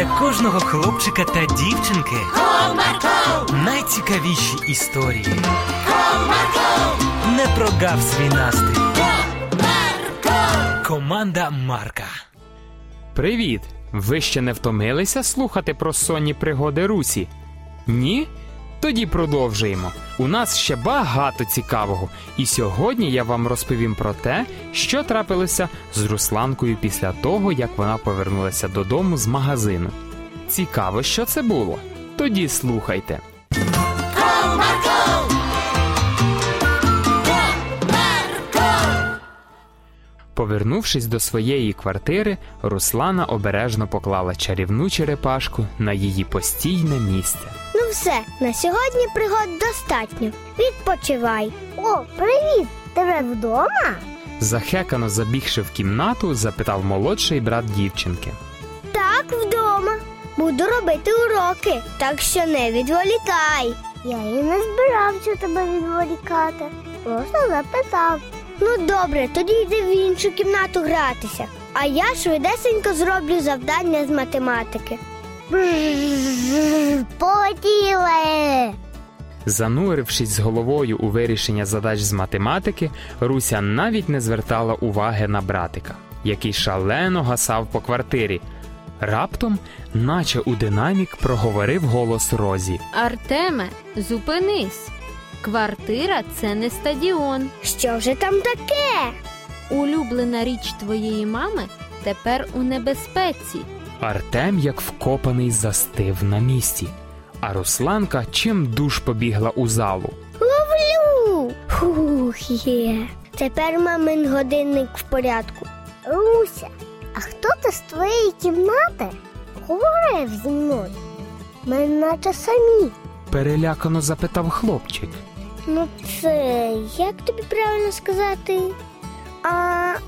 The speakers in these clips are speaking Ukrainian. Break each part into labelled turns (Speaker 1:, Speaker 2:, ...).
Speaker 1: для кожного хлопчика та дівчинки
Speaker 2: Comarco,
Speaker 1: найцікавіші історії.
Speaker 2: Comarco,
Speaker 1: Не прогав свій настрій.
Speaker 2: Comarco.
Speaker 1: Команда Марка.
Speaker 3: Привіт! Ви ще не втомилися слухати про сонні пригоди Русі? Ні? Тоді продовжуємо. У нас ще багато цікавого, і сьогодні я вам розповім про те, що трапилося з Русланкою після того, як вона повернулася додому з магазину. Цікаво, що це було. Тоді слухайте. Повернувшись до своєї квартири, Руслана обережно поклала чарівну черепашку на її постійне місце.
Speaker 4: Все, на сьогодні пригод достатньо. Відпочивай. О, привіт! Тебе вдома?
Speaker 3: Захекано забігши в кімнату, запитав молодший брат дівчинки.
Speaker 4: Так, вдома. Буду робити уроки, так що не відволікай. Я і не збирався тебе відволікати. Просто запитав. Ну добре, тоді йди в іншу кімнату гратися. А я швидесенько зроблю завдання з математики. Полетіли!
Speaker 3: Занурившись з головою у вирішення задач з математики, Руся навіть не звертала уваги на братика, який шалено гасав по квартирі. Раптом, наче у динамік, проговорив голос Розі.
Speaker 5: Артеме, зупинись. Квартира це не стадіон.
Speaker 4: Що вже там таке?
Speaker 5: Улюблена річ твоєї мами тепер у небезпеці.
Speaker 3: Артем, як вкопаний, застив на місці, а Русланка чим душ побігла у залу.
Speaker 4: Ловлю! Фух, є. Тепер мамин годинник в порядку. Руся, а хто ти з твоєї кімнати говорив зі мною? Ми наче самі.
Speaker 3: Перелякано запитав хлопчик.
Speaker 4: Ну, це як тобі правильно сказати? А,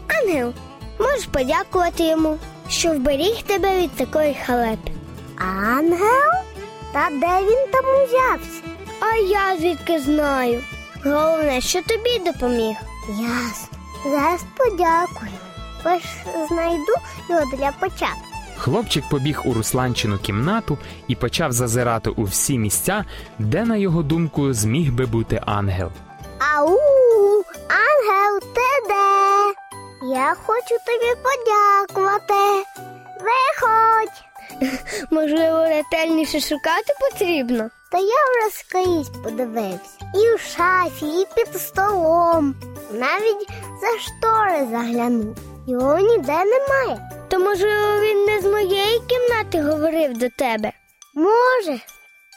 Speaker 4: ангел, можеш подякувати йому, що вберіг тебе від такої халепи. Ангел? Та де він там узявся? А я звідки знаю. Головне, що тобі допоміг. Ясно. Зараз подякую. Лиш знайду його для початку.
Speaker 3: Хлопчик побіг у Русланчину кімнату і почав зазирати у всі місця, де, на його думку, зміг би бути ангел.
Speaker 4: Ау, Я хочу тобі подякувати. Виходь. Можливо, ретельніше шукати потрібно. Та я вже скрізь подивився. І в шафі, і під столом. Навіть за штори заглянув. Його ніде немає. То можливо він не з моєї кімнати говорив до тебе? Може,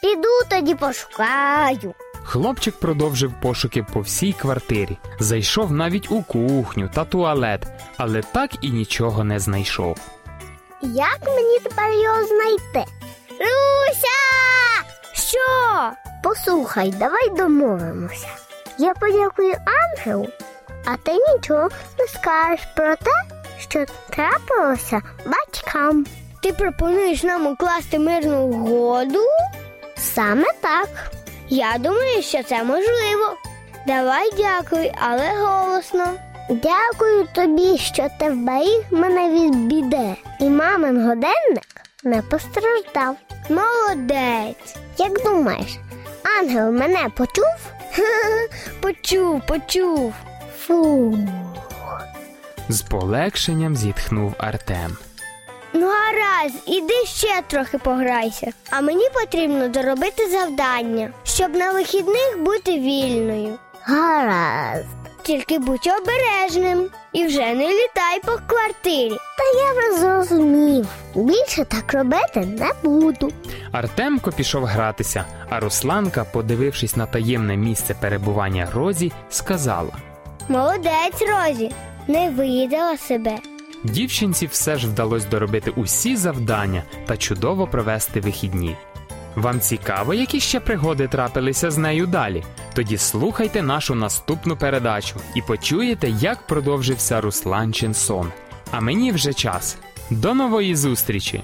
Speaker 4: піду тоді пошукаю.
Speaker 3: Хлопчик продовжив пошуки по всій квартирі, зайшов навіть у кухню та туалет, але так і нічого не знайшов.
Speaker 4: Як мені тепер його знайти? Руся! Що? Послухай, давай домовимося. Я подякую ангелу, а ти нічого не скажеш про те, що трапилося батькам. Ти пропонуєш нам укласти мирну угоду? Саме так. Я думаю, що це можливо. Давай дякуй, але голосно. Дякую тобі, що ти вберіг мене від біди. І мамин годинник не постраждав. Молодець. Як думаєш, ангел мене почув? Почув, почув. Фу.
Speaker 3: З полегшенням зітхнув Артем.
Speaker 4: Ну, гаразд, іди ще трохи пограйся. А мені потрібно доробити завдання, щоб на вихідних бути вільною. Гаразд. Тільки будь обережним і вже не літай по квартирі. Та я вже зрозумів. Більше так робити не буду.
Speaker 3: Артемко пішов гратися, а Русланка, подивившись на таємне місце перебування Розі, сказала:
Speaker 4: Молодець, Розі, не видала себе.
Speaker 3: Дівчинці все ж вдалося доробити усі завдання та чудово провести вихідні. Вам цікаво, які ще пригоди трапилися з нею далі? Тоді слухайте нашу наступну передачу і почуєте, як продовжився Русланчин сон. А мені вже час. До нової зустрічі!